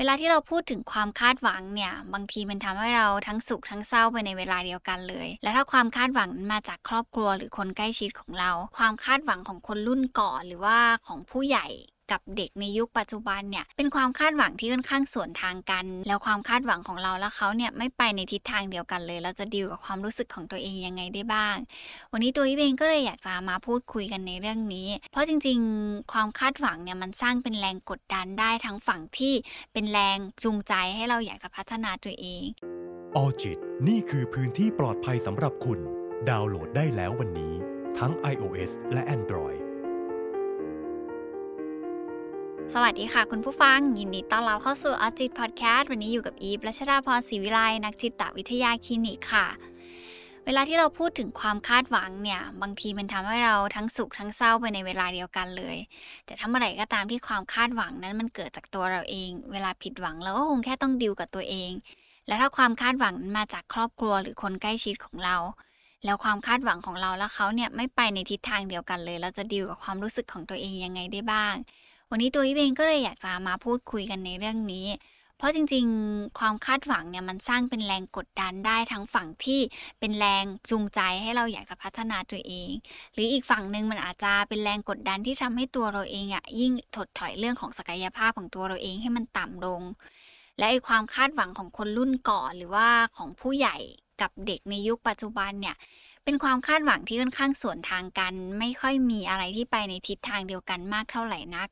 เวลาที่เราพูดถึงความคาดหวังเนี่ยบางทีมันทำให้เราทั้งสุขทั้งเศร้าไปในเวลาเดียวกันเลย และถ้าความคาดหวังนั้นมาจากครอบครัวหรือคนใกล้ชิดของเรา ความคาดหวังของคนรุ่นก่อนหรือว่าของผู้ใหญ่ กับเด็กในยุคปัจจุบันเนี่ยเป็นความคาดหวังที่ค่อนข้างสวนทางกัน แล้วความคาดหวังของเราและเขาเนี่ยไม่ไปในทิศทางเดียวกันเลย เราจะดีลกับความรู้สึกของตัวเองยังไงได้บ้าง วันนี้ตัวอีเองก็เลยอยากจะมาพูดคุยกันในเรื่องนี้ เพราะจริงๆ ความคาดหวังเนี่ยมันสร้างเป็นแรงกดดันได้ทั้งฝั่งที่เป็นแรงจูงใจให้เราอยากจะพัฒนาตัวเองออจิตนี่คือพื้นที่ปลอดภัยสำหรับคุณ ดาวน์โหลดได้แล้ววันนี้ ทั้ง iOS และ Android สวัสดีค่ะคุณผู้ฟัง ยินดีต้อนรับเข้าสู่อจิตพอดแคสต์วันนี้อยู่กับอีฟรัชดาพรศรีวิไลนักจิตวิทยาคลินิกค่ะ เวลาที่เราพูดถึงความคาดหวังเนี่ย บางทีมันทำให้เราทั้งสุขทั้งเศร้าไปในเวลาเดียวกันเลย แต่ถ้าเมื่อไหร่ก็ตามที่ความคาดหวังนั้นมันเกิดจากตัวเราเอง เวลาผิดหวังเราก็คงแค่ต้องดิวกับตัวเอง และถ้าความคาดหวังนั้นมาจากครอบครัวหรือคนใกล้ชิดของเรา แล้วความคาดหวังของเราและเขาเนี่ยไม่ไปในทิศทางเดียวกันเลย เราจะดิวกับความรู้สึกของตัวเองยังไงได้บ้าง วันนี้ตัวอีเองก็เลยอยากจะมาพูดคุยกันในเรื่องนี้ เพราะจริงๆ ความคาดหวังเนี่ยมันสร้างเป็นแรงกดดันได้ทั้งฝั่งที่เป็นแรงจูงใจให้เราอยากจะพัฒนาตัวเอง หรืออีกฝั่งหนึ่งมันอาจจะเป็นแรงกดดันที่ทำให้ตัวเราเองอะยิ่งถดถอยเรื่องของศักยภาพของตัวเราเองให้มันต่ำลง และไอความคาดหวังของคนรุ่นก่อนหรือว่าของผู้ใหญ่กับเด็กในยุคปัจจุบันเนี่ยเป็นความคาดหวังที่ค่อนข้างสวนทางกัน ไม่ค่อยมีอะไรที่ไปในทิศทางเดียวกันมากเท่าไหร่นัก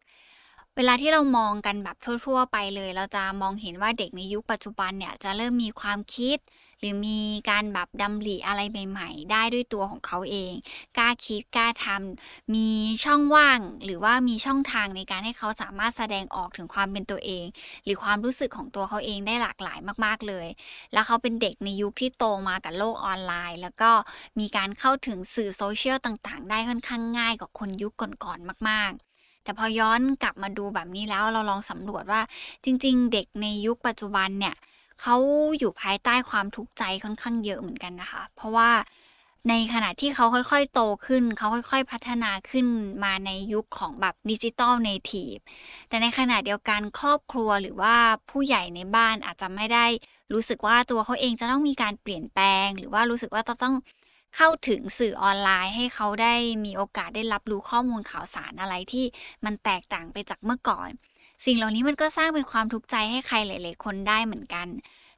เวลาที่เรามองกันแบบทั่ว ๆ ไปเลย เราจะมองเห็นว่าเด็กในยุคปัจจุบันเนี่ยจะเริ่มมีความคิด หรือมีการแบบดำริอะไรใหม่ ๆ ได้ด้วยตัวของเขาเอง กล้าคิดกล้าทำมีช่องว่าง หรือว่ามีช่องทางในการให้เขาสามารถแสดงออกถึงความเป็นตัวเอง หรือความรู้สึกของตัวเขาเองได้หลากหลายมาก ๆเลย แล้วเขาเป็นเด็กในยุคที่โตมากับโลกออนไลน์ แล้วก็มีการเข้าถึงสื่อโซเชียลต่าง ๆ ได้ค่อนข้างง่ายกว่าคนยุคก่อนๆมาก ๆ แต่พอย้อนกลับมาดูแบบนี้แล้วเราลองสำรวจว่าจริง ๆ เด็กในยุคปัจจุบันเนี่ยเขาอยู่ภายใต้ความทุกข์ใจค่อนข้างเยอะเหมือนกันนะคะ เพราะว่าในขณะที่เขาค่อยๆ โตขึ้น เขาค่อยๆ พัฒนาขึ้นมาในยุคของแบบ digital native แต่ในขณะเดียวกันครอบครัวหรือว่าผู้ใหญ่ในบ้านอาจจะไม่ได้รู้สึกว่าตัวเขาเองจะต้องมีการเปลี่ยนแปลง หรือว่ารู้สึกว่าต้อง เข้าถึงสื่อออนไลน์ให้เขาได้มีโอกาสได้รับรู้ข้อมูลข่าวสารอะไรที่มันแตกต่างไปจากเมื่อก่อน สิ่งเหล่านี้มันก็สร้างเป็นความทุกข์ใจให้ใครหลาย ๆ คนได้เหมือนกัน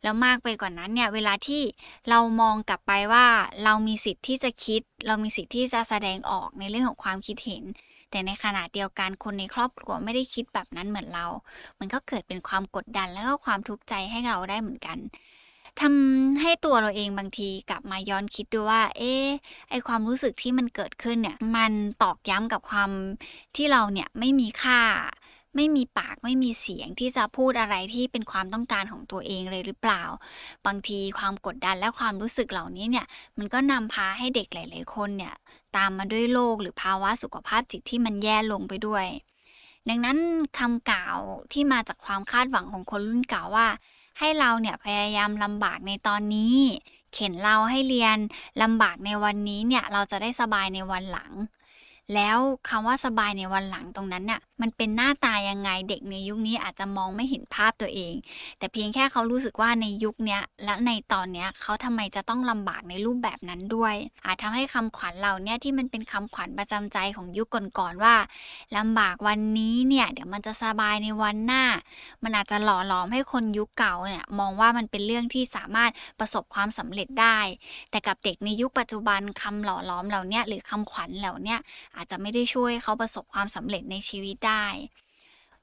แล้วมากไปกว่านั้นเนี่ยเวลาที่เรามองกลับไปว่าเรามีสิทธิ์ที่จะคิด เรามีสิทธิ์ที่จะแสดงออกในเรื่องของความคิดเห็น แต่ในขณะเดียวกันคนในครอบครัวไม่ได้คิดแบบนั้นเหมือนเรา มันก็เกิดเป็นความกดดันแล้วก็ความทุกข์ใจให้เราได้เหมือนกัน ทำให้ตัวเราเองบางทีกลับมาย้อนคิดดูว่า เอ๊ไอความรู้สึกที่มันเกิดขึ้นเนี่ย มันตอกย้ำกับความที่เราเนี่ยไม่มีค่า ไม่มีปากไม่มีเสียงที่จะพูดอะไรที่เป็นความต้องการของตัวเองเลยหรือเปล่า บางทีความกดดันและความรู้สึกเหล่านี้เนี่ย มันก็นำพาให้เด็กหลาย ๆ คนเนี่ย ตามมาด้วยโรคหรือภาวะสุขภาพจิตที่มันแย่ลงไปด้วย ดังนั้นคำกล่าวที่มาจากความคาดหวังของคนรุ่นเก่าว่า ให้เราเนี่ยพยายามลำบากในตอนนี้ เข็นเราให้เรียนลำบากในวันนี้เนี่ยเราจะได้สบายในวันหลัง แล้วคำว่าสบายในวันหลังตรงนั้นเนี่ยมันเป็นหน้าตายังไงเด็กในยุคนี้อาจจะมองไม่เห็นภาพตัวเอง แต่เพียงแค่เขารู้สึกว่าในยุคนี้และในตอนนี้เขาทำไมจะต้องลำบากในรูปแบบนั้นด้วย อาจทำให้คำขวัญเหล่านี้ที่มันเป็นคำขวัญประจำใจของยุคก่อนๆว่าลำบากวันนี้เนี่ยเดี๋ยวมันจะสบายในวันหน้า มันอาจจะหล่อหลอมให้คนยุคเก่าเนี่ยมองว่ามันเป็นเรื่องที่สามารถประสบความสำเร็จได้ แต่กับเด็กในยุคปัจจุบันคำหล่อหลอมเหล่านี้หรือคำขวัญเหล่านี้อาจจะไม่ได้ช่วยเขาประสบความสำเร็จในชีวิตได้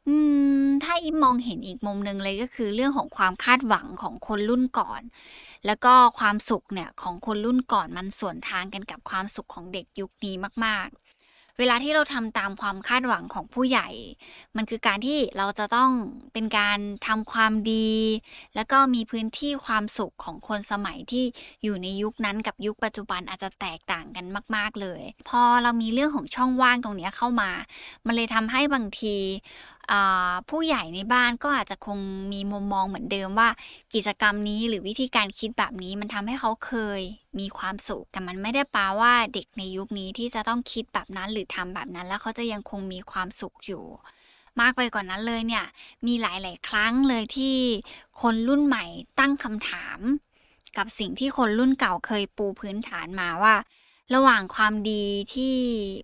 อืม ถ้าอิมมองเห็นอีกมุมหนึ่งเลยก็คือเรื่องของความคาดหวังของคนรุ่นก่อน แล้วก็ความสุขเนี่ยของคนรุ่นก่อนมันส่วนทางกันกับความสุขของเด็กยุคนี้มาก เวลาที่เราทำตามความคาดหวังของผู้ใหญ่ มันคือการที่เราจะต้องเป็นการทำความดี แล้วก็มีพื้นที่ความสุขของคนสมัยที่อยู่ในยุคนั้นกับยุคปัจจุบันอาจจะแตกต่างกันมาก ๆเลย พอเรามีเรื่องของช่องว่างตรงนี้เข้ามา มันเลยทำให้บางที ผู้ใหญ่ในบ้านก็อาจจะคงมีมุมมองเหมือนเดิมว่ากิจกรรมนี้หรือวิธีการคิดแบบนี้มันทำให้เขาเคยมีความสุข แต่มันไม่ได้แปลว่าเด็กในยุคนี้ที่จะต้องคิดแบบนั้นหรือทำแบบนั้น แล้วเขาจะยังคงมีความสุขอยู่ มากไปกว่านนั้นเลยเนี่ยมีหลาย ๆ ครั้งเลยที่คนรุ่นใหม่ตั้งคำถาม กับสิ่งที่คนรุ่นเก่าเคยปูพื้นฐานมาว่า ระหว่างความดีที่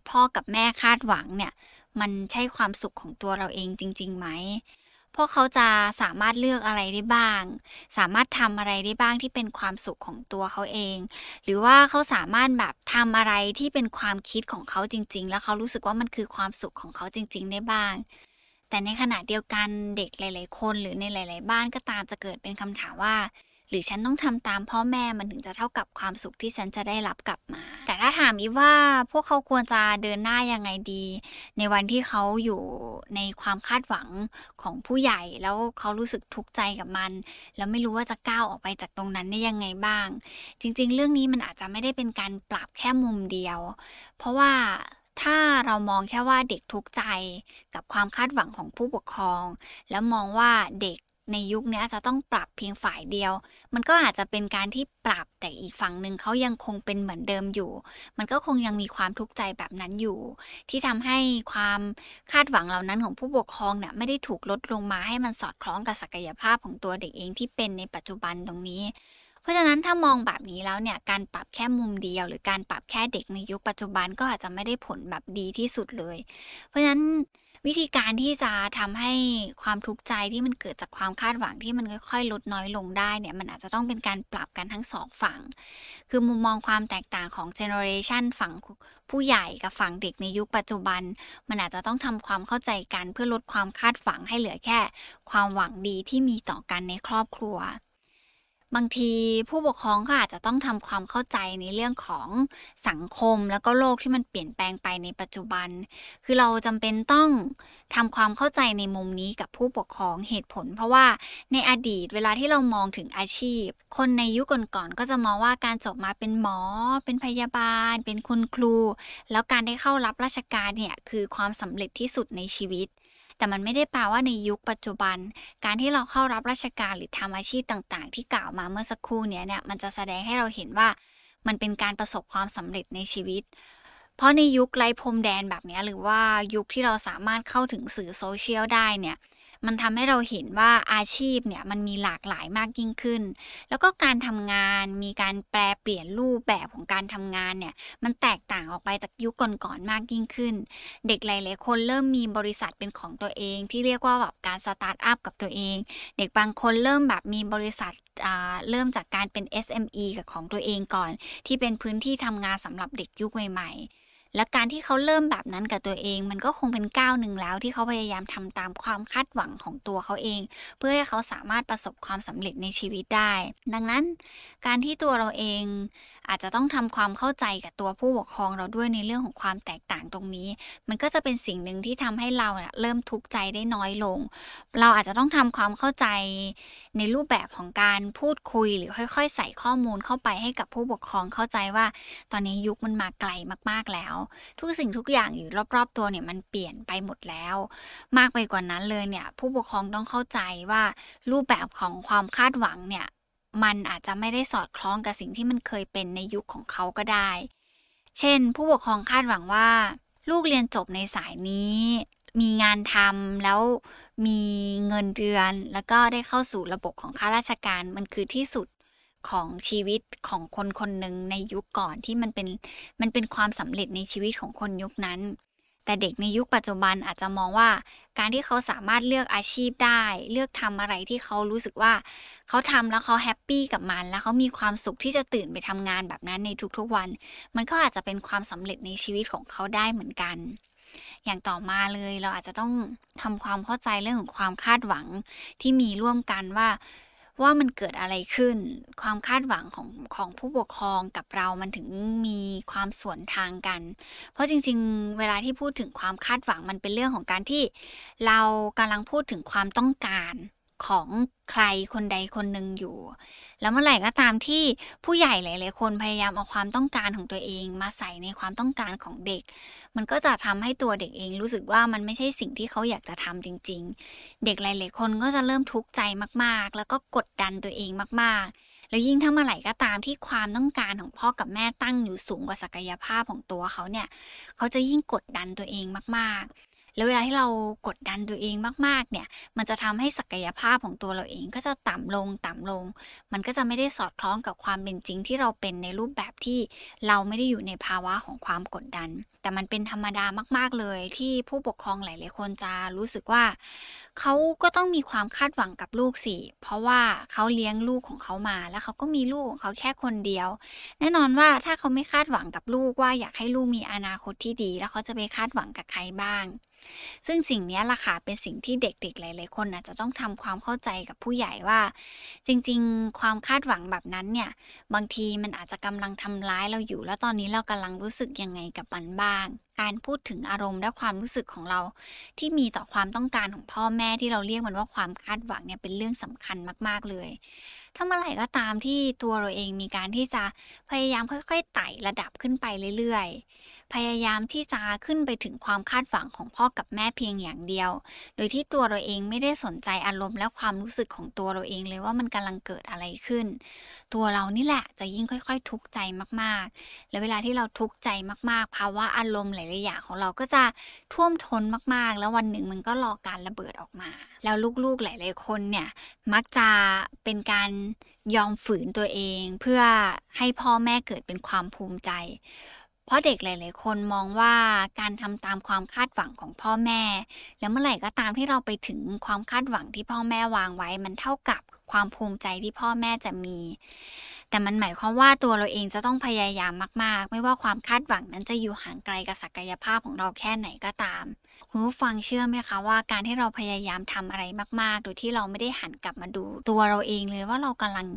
พ่อกับแม่คาดหวังเนี่ย มันใช่ความสุขของตัวเราเองจริงๆไหม พวกเขาจะสามารถเลือกอะไรได้บ้าง สามารถทำอะไรได้บ้างที่เป็นความสุขของตัวเขาเอง หรือว่าเขาสามารถแบบทำอะไรที่เป็นความคิดของเขาจริง ๆ แล้วเขารู้สึกว่ามันคือความสุขของเขาจริง ๆ ได้บ้าง แต่ในขณะเดียวกันเด็กหลาย ๆ คนหรือในหลาย ๆ บ้านก็ตามจะเกิดเป็นคำถามว่า หรือฉันต้องทำตามพ่อแม่มันถึงจะเท่ากับความสุขที่ฉันจะได้รับกลับมา แต่ถ้าถามอีว่าพวกเขาควรจะเดินหน้ายังไงดี ในวันที่เขาอยู่ในความคาดหวังของผู้ใหญ่แล้วเขารู้สึกทุกข์ใจกับมัน แล้วไม่รู้ว่าจะก้าวออกไปจากตรงนั้นได้ยังไงบ้าง จริง ๆ เรื่องนี้มันอาจจะไม่ได้เป็นการปรับแค่มุมเดียว เพราะว่าถ้าเรามองแค่ว่าเด็กทุกข์ใจกับความคาดหวังของผู้ปกครอง แล้วมองว่าเด็ก ในยุคนี้อาจะต้องปรับเพียงฝ่ายเดียว มันก็อาจจะเป็นการที่ปรับแต่อีกฝั่งหนึ่งเขายังคงเป็นเหมือนเดิมอยู่ มันก็คงยังมีความทุกข์ใจแบบนั้นอยู่ ที่ทำให้ความคาดหวังเหล่านั้นของผู้ปกครองเนี่ยไม่ได้ถูกลดลงมาให้มันสอดคล้องกับศักยภาพของตัวเด็กเองที่เป็นในปัจจุบันตรงนี้ เพราะฉะนั้นถ้ามองแบบนี้แล้วเนี่ยการปรับแค่มุมเดียว หรือการปรับแค่เด็กในยุคปัจจุบันก็อาจจะไม่ได้ผลแบบดีที่สุดเลย เพราะฉะนั้น วิธีการที่จะทำให้ความทุกข์ใจที่มันเกิดจากความคาดหวังที่มันค่อยๆ ลดน้อยลงได้เนี่ยมันอาจจะต้องเป็นการปรับกันทั้งสองฝั่ง คือมุมมองความแตกต่างของ generation ฝั่งผู้ใหญ่กับฝั่งเด็กในยุคปัจจุบัน มันอาจจะต้องทำความเข้าใจกันเพื่อลดความคาดหวังให้เหลือแค่ ความหวังดีที่มีต่อกันในครอบครัว บางทีผู้ปกครองก็อาจจะต้องทำความเข้าใจในเรื่องของสังคมแล้วก็โลกที่มันเปลี่ยนแปลงไปในปัจจุบัน คือเราจำเป็นต้องทำความเข้าใจในมุมนี้กับผู้ปกครองเหตุผล เพราะว่าในอดีตเวลาที่เรามองถึงอาชีพ คนในยุคก่อนๆก็จะมองว่าการจบมาเป็นหมอ เป็นพยาบาล เป็นคุณครู แล้วการได้เข้ารับราชการเนี่ยคือความสำเร็จที่สุดในชีวิต แต่มันไม่ได้แปลว่าในยุคปัจจุบัน การที่เราเข้ารับราชการหรือทำอาชีพต่างๆ ที่กล่าวมาเมื่อสักครู่นี้เนี่ยมันจะแสดงให้เราเห็นว่ามันเป็นการประสบความสำเร็จในชีวิต เพราะในยุคไร้พรมแดนแบบนี้หรือว่ายุคที่เราสามารถเข้าถึงสื่อโซเชียลได้เนี่ย มันทำให้เราเห็นว่าอาชีพเนี่ยมันมีหลากหลายมากยิ่งขึ้น แล้วก็การทำงานมีการแปลเปลี่ยนรูปแบบของการทำงานเนี่ยมันแตกต่างออกไปจากยุคก่อนๆมากยิ่งขึ้น เด็กหลายๆคนเริ่มมีบริษัทเป็นของตัวเอง ที่เรียกว่าแบบการสตาร์ทอัพกับตัวเอง เด็กบางคนเริ่มแบบมีบริษัทเริ่มจากการเป็น SME กับของตัวเองก่อน ที่เป็นพื้นที่ทำงานสำหรับเด็กยุคใหม่ๆ และการที่เขาเริ่มแบบนั้นกับตัวเอง มันก็คงเป็นก้าวหนึ่งแล้วที่เขาพยายามทำตามความคาดหวังของตัวเขาเอง เพื่อให้เขาสามารถประสบความสำเร็จในชีวิตได้ ดังนั้นการที่ตัวเราเอง อาจจะต้องทำความเข้าใจกับตัวผู้ปกครองเราด้วยในเรื่องของความแตกต่างตรงนี้ มันก็จะเป็นสิ่งหนึ่งที่ทำให้เราเเริ่มทุกข์ใจได้น้อยลง เราอาจจะต้องทำความเข้าใจในรูปแบบของการพูดคุยหรือค่อย ๆ ใส่ข้อมูลเข้าไปให้กับผู้ปกครองเข้าใจว่า ตอนนี้ยุคมันมาไกลมากๆแล้ว ทุกสิ่งทุกอย่างอยู่รอบๆตัวเนี่ยมันเปลี่ยนไปหมดแล้ว มากไปกว่านั้นเลยเนี่ยผู้ปกครองต้องเข้าใจว่ารูปแบบของความคาดหวังเนี่ย มันอาจจะไม่ได้สอดคล้องกับสิ่งที่มันเคยเป็นในยุคของเขาก็ได้ เช่น ผู้ปกครองคาดหวังว่า ลูกเรียนจบในสายนี้ มีงานทำแล้วมีเงินเดือน แล้วก็ได้เข้าสู่ระบบของข้าราชการมันคือที่สุดของชีวิตของคนคนหนึ่งในยุคก่อนที่มันเป็นมันเป็นความสำเร็จในชีวิตของคนยุคนั้น แต่เด็กในยุคปัจจุบันอาจจะมองว่า การที่เขาสามารถเลือกอาชีพได้ เลือกทำอะไรที่เขารู้สึกว่า เขาทำแล้วเขาแฮปปี้กับมัน แล้วเขามีความสุขที่จะตื่นไปทำงานแบบนั้นในทุกๆวัน มันก็อาจจะเป็นความสำเร็จในชีวิตของเขาได้เหมือนกัน อย่างต่อมาเลยเราอาจจะต้องทำความเข้าใจเรื่องของความคาดหวังที่มีร่วมกันว่า ว่ามันเกิดอะไรขึ้น ความคาดหวังของของผู้ปกครองกับเรามันถึงมีความสวนทางกัน เพราะจริง ๆ เวลาที่พูดถึงความคาดหวังมันเป็นเรื่องของการที่ เรากำลังพูดถึงความต้องการ ของใครคนใดคนหนึ่งอยู่ แล้วเมื่อไหร่ก็ตามที่ผู้ใหญ่หลาย ๆ คนพยายามเอาความต้องการของตัวเอง มาใส่ในความต้องการของเด็ก มันก็จะทำให้ตัวเด็กเองรู้สึกว่ามันไม่ใช่สิ่งที่เขาอยากจะทำจริง ๆ เด็กหลาย ๆ คนก็จะเริ่มทุกข์ใจมาก ๆ แล้วก็กดดันตัวเองมาก ๆแล้วยิ่งถ้าเมื่อไหร่ก็ตามที่ความต้องการของพ่อกับแม่ตั้งอยู่สูงกว่าศักยภาพของตัวเขาเนี่ย เขาจะยิ่งกดดันตัวเองมากๆ แล้วเวลาที่เรากดดันตัวเองมากๆ เนี่ย มันจะทำให้ศักยภาพของตัวเราเองก็จะต่ำลงต่ำลง มันก็จะไม่ได้สอดคล้องกับความเป็นจริงที่เราเป็นในรูปแบบที่เราไม่ได้อยู่ในภาวะของความกดดัน แต่มันเป็นธรรมดามาก ๆเลย ที่ผู้ปกครองหลาย ๆ คนจะรู้สึกว่าเขาก็ต้องมีความคาดหวังกับลูกสิ เพราะว่าเขาเลี้ยงลูกของเขามา แล้วเขาก็มีลูกของเขาแค่คนเดียว แน่นอนว่าถ้าเขาไม่คาดหวังกับลูกว่าอยากให้ลูกมีอนาคตที่ดี แล้วเขาจะไปคาดหวังกับใครบ้างซึ่งสิ่งนี้ล่ะค่ะเป็นสิ่งที่เด็กๆ หลายๆ คนอาจจะต้องทำความเข้าใจกับผู้ใหญ่ว่า จริงๆ ความคาดหวังแบบนั้นเนี่ย บางทีมันอาจจะกำลังทำร้ายเราอยู่ แล้วตอนนี้เรากำลังรู้สึกยังไงกับมันบ้างการพูดถึงอารมณ์และความรู้สึกของเรา ที่มีต่อความต้องการของพ่อแม่ที่เราเรียกมันว่าความคาดหวังเนี่ยเป็นเรื่องสำคัญมาก ๆเลย ถ้าเมื่อไหร่ก็ตามที่ตัวเราเองมีการที่จะพยายามค่อยๆไต่ระดับขึ้นไปเรื่อยๆ พยายามที่จะขึ้นไปถึงความคาดหวังของพ่อกับแม่เพียงอย่างเดียว โดยที่ตัวเราเองไม่ได้สนใจอารมณ์และความรู้สึกของตัวเราเองเลยว่ามันกำลังเกิดอะไรขึ้น ตัวเรานี่แหละจะยิ่งค่อย ๆ ทุกข์ใจมากๆ และเวลาที่เราทุกข์ใจมากๆภาวะอารมณ์หลายๆอย่างของเราก็จะท่วมท้นมากๆ แล้ววันหนึ่งมันก็รอการระเบิดออกมา แล้วลูกๆหลายๆคนเนี่ยมักจะเป็นการยอมฝืนตัวเอง เพื่อให้พ่อแม่เกิดเป็นความภูมิใจ เพราะเด็กหลาย ๆ คนมองว่าการทำตามความคาดหวังของพ่อแม่ แล้วเมื่อไหร่ก็ตามที่เราไปถึงความคาดหวังที่พ่อแม่วางไว้มันเท่ากับ ความภูมิใจที่พ่อแม่จะมี แต่มันหมายความว่าตัวเราเองจะต้องพยายามมาก ๆ ไม่ว่าความคาดหวังนั้นจะอยู่ห่างไกลกับศักยภาพของเราแค่ไหนก็ตาม คุณผู้ฟังเชื่อไหมคะว่าการที่เราพยายามทำอะไรมาก ๆ โดยที่เราไม่ได้หันกลับมาดู ตัวเราเองเลยว่าเรากำลัง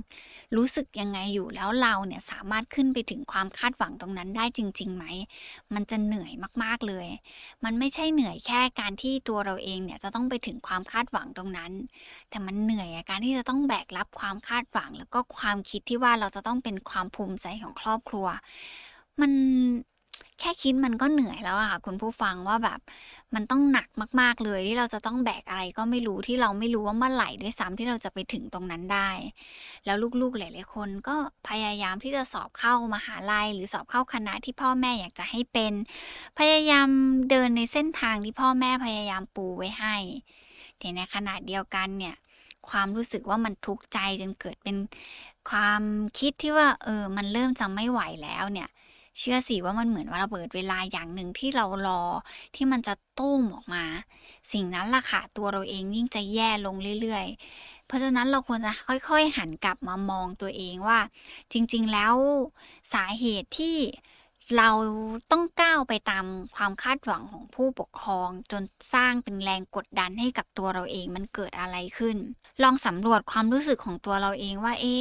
รู้สึกยังไงอยู่แล้วเราเนี่ยสามารถขึ้นไปถึงความคาดหวังตรงนั้นได้จริงๆไหมมันจะเหนื่อยมากๆเลย มันไม่ใช่เหนื่อยแค่การที่ตัวเราเองเนี่ยจะต้องไปถึงความคาดหวังตรงนั้น แต่มันเหนื่อยการที่จะต้องแบกรับความคาดหวัง แล้วก็ความคิดที่ว่าเราจะต้องเป็นความภูมิใจของครอบครัว มัน แค่คิดมันก็เหนื่อยแล้วอะค่ะคุณผู้ฟังว่าแบบมันต้องหนักมาก ๆเลยที่เราจะต้องแบกอะไรก็ไม่รู้ที่เราไม่รู้ว่าเมื่อไหร่ด้วยซ้ำที่เราจะไปถึงตรงนั้นได้ แล้วลูกๆหลายๆคนก็พยายามที่จะสอบเข้ามหาลัย หรือสอบเข้าคณะที่พ่อแม่อยากจะให้เป็น พยายามเดินในเส้นทางที่พ่อแม่พยายามปูไว้ให้แต่ในขณะเดียวกันเนี่ยความรู้สึกว่ามันทุกข์ใจจนเกิดเป็นความคิดที่ว่าเออมันเริ่มจะไม่ไหวแล้วเนี่ย เชื่อสิว่ามันเหมือนว่าระเบิดเวลาอย่างหนึ่งที่เรารอ ที่มันจะตุ้มออกมา สิ่งนั้นล่ะค่ะตัวเราเองยิ่งจะแย่ลงเรื่อยๆ เพราะฉะนั้นเราควรจะค่อยๆ หันกลับมามองตัวเองว่า จริงๆแล้วสาเหตุที่เราต้องก้าวไปตามความคาดหวังของผู้ปกครอง จนสร้างเป็นแรงกดดันให้กับตัวเราเองมันเกิดอะไรขึ้น ลองสำรวจความรู้สึกของตัวเราเองว่าเอ๊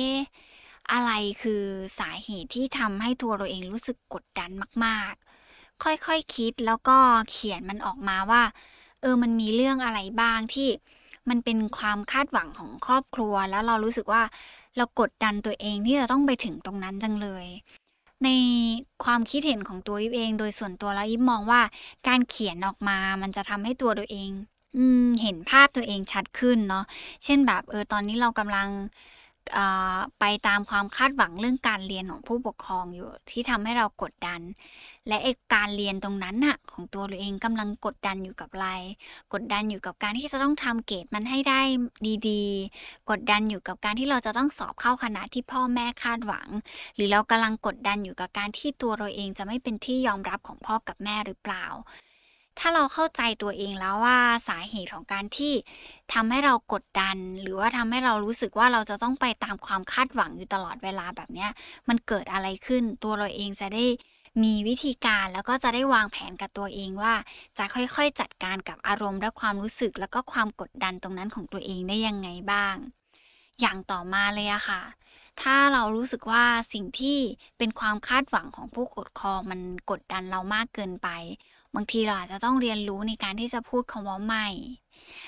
อะไรคือสาเหตุที่ทำให้ตัวเราเองรู้สึกกดดันมาก ๆ ค่อยๆคคิดแล้วก็เขียนมันออกมาว่า เออมันมีเรื่องอะไรบ้างที่มันเป็นความคาดหวังของครอบครัว แล้วเรารู้สึกว่าเรากดดันตัวเองที่จะต้องไปถึงตรงนั้นจังเลย ในความคิดเห็นของตัวยิบเอง โดยส่วนตัวแล้วยิบมองว่าการเขียนออกมามันจะทำให้ตัวตัวเอง อืเห็นภาพตัวเองชัดขึ้นเนาะเช่นแบบเออตอนนี้เรากำลัง ไปตามความคาดหวังเรื่องการเรียนของผู้ปกครองอยู่ที่ทำให้เรากดดัน และไอการเรียนตรงนั้นน่ะ ของตัวเราเองกำลังกดดันอยู่กับอะไร กดดันอยู่กับการที่จะต้องทำเกรดมันให้ได้ดีๆ กดดันอยู่กับการที่เราจะต้องสอบเข้าคณะที่พ่อแม่คาดหวัง หรือเรากำลังกดดันอยู่กับการที่ตัวเราเองจะไม่เป็นที่ยอมรับของพ่อกับแม่หรือเปล่า ถ้าเราเข้าใจตัวเองแล้วว่าสาเหตุของการที่ทำให้เรากดดัน หรือว่าทำให้เรารู้สึกว่าเราจะต้องไปตามความคาดหวังอยู่ตลอดเวลาแบบนี้มันเกิดอะไรขึ้น ตัวเราเองจะได้มีวิธีการแล้วก็จะได้วางแผนกับตัวเองว่า จะค่อยๆจัดการกับอารมณ์และความรู้สึก แล้วก็ความกดดันตรงนั้นของตัวเองได้ยังไงบ้าง อย่างต่อมาเลยอะค่ะ ถ้าเรารู้สึกว่าสิ่งที่เป็นความคาดหวังของผู้กดคอมันกดดันเรามากเกินไป บางทีเราอาจจะต้องเรียนรู้ในการที่จะพูดคำว่าไม่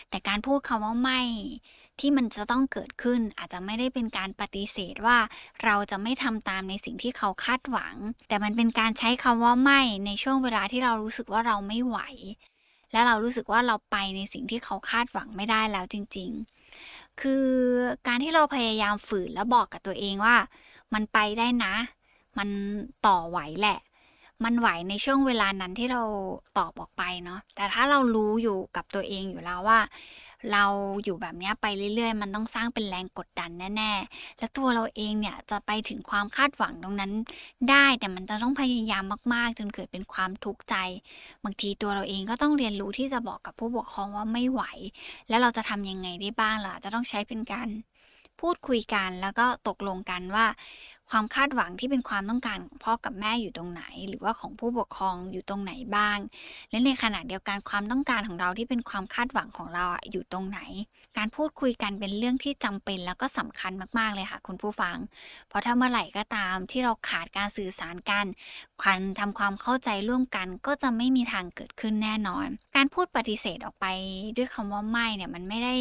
แต่การพูดคำว่าไม่ ที่มันจะต้องเกิดขึ้นอาจจะไม่ได้เป็นการปฏิเสธว่าเราจะไม่ทำตามในสิ่งที่เขาคาดหวัง แต่มันเป็นการใช้คำว่าไม่ในช่วงเวลาที่เรารู้สึกว่าเราไม่ไหว และเรารู้สึกว่าเราไปในสิ่งที่เขาคาดหวังไม่ได้แล้วจริง ๆ คือการที่เราพยายามฝืนแล้วบอกกับตัวเองว่า มันไปได้นะ มันต่อไหวแหละ มันไหวในช่วงเวลานั้นที่เราตอบออกไปเนาะแต่ถ้าเรารู้อยู่กับตัวเองอยู่แล้วว่า เราอยู่แบบนี้ไปเรื่อยๆ มันต้องสร้างเป็นแรงกดดันแน่ๆ แล้วตัวเราเองเนี่ยจะไปถึงความคาดหวังตรงนั้น ได้แต่มันจะต้องพยายามมากๆ จนเกิดเป็นความทุกข์ใจ บางทีตัวเราเองก็ต้องเรียนรู้ที่จะบอกกับผู้ปกครองว่าไม่ไหว แล้วเราจะทำยังไงได้บ้างล่ะจะต้องใช้เป็นการพูดคุยกันแล้วก็ตกลงกันว่า ความคาดหวังที่เป็นความต้องการของพ่อกับแม่อยู่ตรงไหน หรือว่าของผู้ปกครองอยู่ตรงไหนบ้าง และในขณะเดียวกันความต้องการของเราที่เป็นความคาดหวังของเราอยู่ตรงไหน การพูดคุยกันเป็นเรื่องที่จำเป็นแล้วก็สำคัญมากๆเลยค่ะ คุณผู้ฟัง เพราะถ้าเมื่อไหร่ก็ตามที่เราขาดการสื่อสารกันการทำความเข้าใจร่วมกันก็จะไม่มีทางเกิดขึ้นแน่นอน การพูดปฏิเสธออกไปด้วยคำว่าไม่เนี่ยมันไม่ได้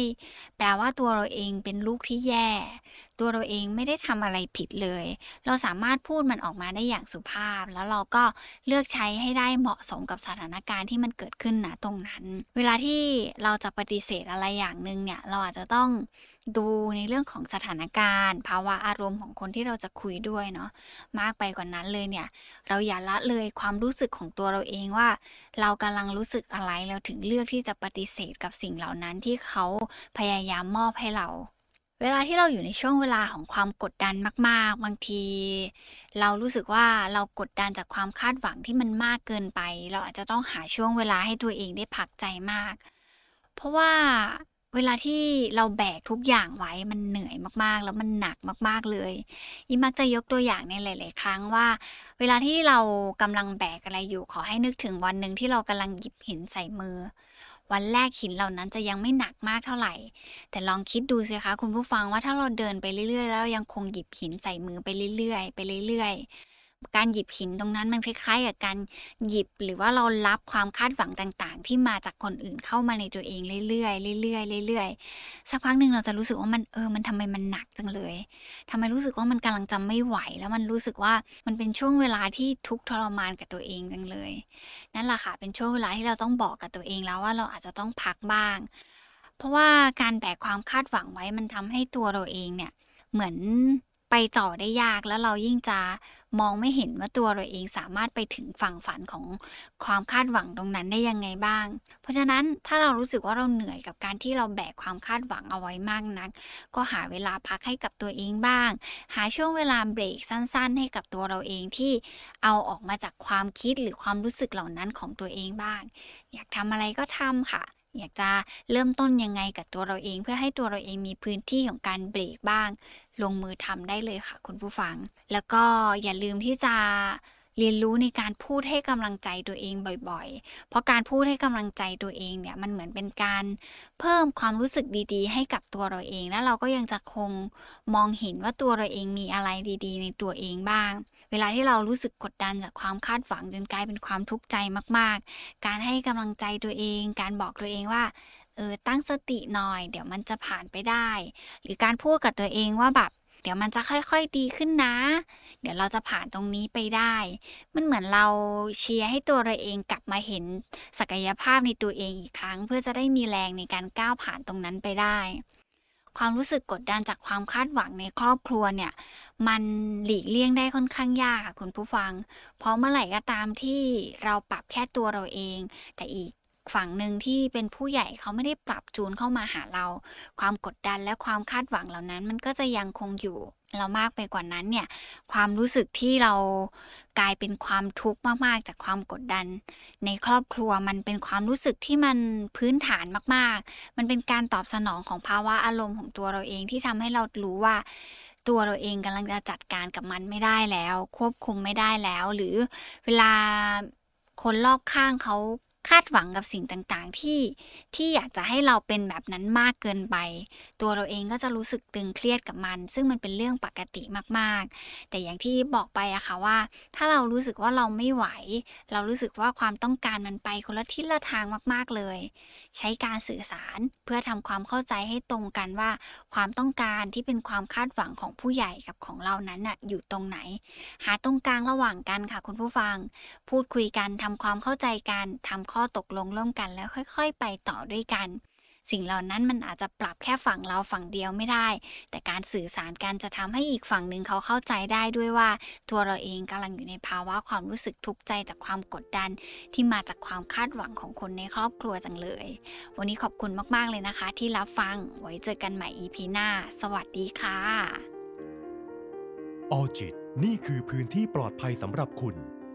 แปลว่าตัวเราเองเป็นลูกที่แย่ ตัวเราเองไม่ได้ทำอะไรผิดเลย เราสามารถพูดมันออกมาได้อย่างสุภาพ แล้วเราก็เลือกใช้ให้ได้เหมาะสมกับสถานการณ์ที่มันเกิดขึ้นนะตรงนั้น เวลาที่เราจะปฏิเสธอะไรอย่างหนึ่งเนี่ยเราอาจจะต้องดูในเรื่องของสถานการณ์ ภาวะอารมณ์ของคนที่เราจะคุยด้วยเนาะมากไปกว่านั้นเลยเนี่ย เราอย่าละเลยความรู้สึกของตัวเราเองว่า เรากำลังรู้สึกอะไรเราถึงเลือกที่จะปฏิเสธกับสิ่งเหล่านั้นที่เขาพยายามมอบให้เรา เวลาที่เราอยู่ในช่วงเวลาของความกดดันมาก ๆ บางที เรารู้สึกว่าเรากดดันจากความคาดหวังที่มันมากเกินไป เราอาจจะต้องหาช่วงเวลาให้ตัวเองได้พักใจมาก เพราะว่าเวลาที่เราแบกทุกอย่างไว้มันเหนื่อยมากๆ แล้วมันหนักมากๆเลยอีมักจะยกตัวอย่างในหลาย ๆ ครั้งว่า เวลาที่เรากำลังแบกอะไรอยู่ขอให้นึกถึงวันหนึ่งที่เรากำลังหยิบหินใส่มือ วันแรกหินเหล่านั้นจะยังไม่หนักมากเท่าไหร่ แต่ลองคิดดูสิคะคุณผู้ฟังว่าถ้าเราเดินไปเรื่อยๆ แล้วยังคงหยิบหินใส่มือไปเรื่อยๆ ไปเรื่อยๆ การหยิบหินตรงนั้นมันคล้ายๆกับการหยิบหรือว่าเรารับความคาดหวังต่างๆ ที่มาจากคนอื่นเข้ามาในตัวเองเรื่อยๆเรื่อยๆเรื่อยๆสักพักหนึ่งเราจะรู้สึกว่ามันเออมันทำไมมันหนักจังเลยทำไมรู้สึกว่ามันกำลังจะไม่ไหว แล้วมันรู้สึกว่ามันเป็นช่วงเวลาที่ทุกทรมานกับตัวเองจังเลย นั่นแหละค่ะเป็นช่วงเวลาที่เราต้องบอกกับตัวเองแล้วว่าเราอาจจะต้องพักบ้าง เพราะว่าการแบกความคาดหวังไว้มันทำให้ตัวเราเองเนี่ยเหมือน ไปต่อได้ยากแล้วเรายิ่งจะมองไม่เห็นว่าตัวเราเองสามารถไปถึงฝั่งฝันของความคาดหวังตรงนั้นได้ยังไงบ้าง เพราะฉะนั้นถ้าเรารู้สึกว่าเราเหนื่อยกับการที่เราแบกความคาดหวังเอาไว้มากนัก ก็หาเวลาพักให้กับตัวเองบ้าง หาช่วงเวลาเบรกสั้น ๆ ให้กับตัวเราเองที่เอาออกมาจากความคิดหรือความรู้สึกเหล่านั้นของตัวเองบ้าง อยากทำอะไรก็ทำค่ะ อยากจะเริ่มต้นยังไงกับตัวเราเอง เพื่อให้ตัวเราเองมีพื้นที่ของการเบรกบ้าง ลงมือทำได้เลยค่ะ คุณผู้ฟัง แล้วก็อย่าลืมที่จะเรียนรู้ในการพูดให้กำลังใจตัวเองบ่อยๆ เพราะการพูดให้กำลังใจตัวเองเนี่ยมันเหมือนเป็นการเพิ่มความรู้สึกดีๆ ให้กับตัวเราเอง แล้วเราก็ยังจะคงมองเห็นว่าตัวเราเองมีอะไรดี ๆ ในตัวเองบ้าง เวลาที่เรารู้สึกกดดันจากความคาดหวังจนกลายเป็นความทุกข์ใจมาก ๆ การให้กำลังใจตัวเอง การบอกตัวเองว่าเออตั้งสติหน่อย เดี๋ยวมันจะผ่านไปได้ หรือการพูดกับตัวเองว่าแบบเดี๋ยวมันจะค่อยๆดีขึ้นนะ เดี๋ยวเราจะผ่านตรงนี้ไปได้ มันเหมือนเราเชียร์ให้ตัวเราเองกลับมาเห็นศักยภาพในตัวเองอีกครั้ง เพื่อจะได้มีแรงในการก้าวผ่านตรงนั้นไปได้ ความรู้สึกกดดันจากความคาดหวังในครอบครัวเนี่ย มันหลีกเลี่ยงได้ค่อนข้างยากค่ะคุณผู้ฟัง เพราะเมื่อไหร่ก็ตามที่เราปรับแค่ตัวเราเอง แต่อีก ฝั่งหนึ่งที่เป็นผู้ใหญ่เขาไม่ได้ปรับจูนเข้ามาหาเรา ความกดดันและความคาดหวังเหล่านั้น มันก็จะยังคงอยู่เรามากไปกว่านั้นเนี่ยความรู้สึกที่เรากลายเป็นความทุกข์มากๆ จากความกดดัน ในครอบครัวมันเป็นความรู้สึกที่มันพื้นฐานมากๆ มันเป็นการตอบสนองของภาวะอารมณ์ของตัวเราเองที่ทำให้เรารู้ว่า ตัวเราเองกำลังจะจัดการกับมันไม่ได้แล้ว ควบคุมไม่ได้แล้ว หรือเวลาคนรอบข้างเขา คาดหวังกับสิ่งต่างๆ ที่ที่อยากจะให้เราเป็นแบบนั้นมากเกินไป ตัวเราเองก็จะรู้สึกตึงเครียดกับมัน ซึ่งมันเป็นเรื่องปกติมากๆ แต่อย่างที่บอกไปอะค่ะว่า ถ้าเรารู้สึกว่าเราไม่ไหว เรารู้สึกว่าความต้องการมันไปคนละทิศละทางมาก ๆเลย ใช้การสื่อสารเพื่อทำความเข้าใจให้ตรงกันว่า ความต้องการที่เป็นความคาดหวังของผู้ใหญ่กับของเรานั้นอะอยู่ตรงไหน หาตรงกลางระหว่างกันค่ะคุณผู้ฟัง พูดคุยกันทำความเข้าใจกันทำข้อตกลงร่วมกันแล้วค่อยๆ ไปต่อด้วยกัน สิ่งเหล่านั้นมันอาจจะปรับแค่ฝั่งเราฝั่งเดียวไม่ได้ แต่การสื่อสารกันจะทำให้อีกฝั่งหนึ่งเขาเข้าใจได้ด้วยว่า ตัวเราเองกำลังอยู่ในภาวะความรู้สึกทุกข์ใจจากความกดดัน ที่มาจากความคาดหวังของคนในครอบครัวจังเลย วันนี้ขอบคุณมากๆเลยนะคะ ที่รับฟังไว้เจอกันใหม่ EP หน้า สวัสดีค่ะออจิตนี่คือพื้นที่ปลอดภัยสำหรับคุณ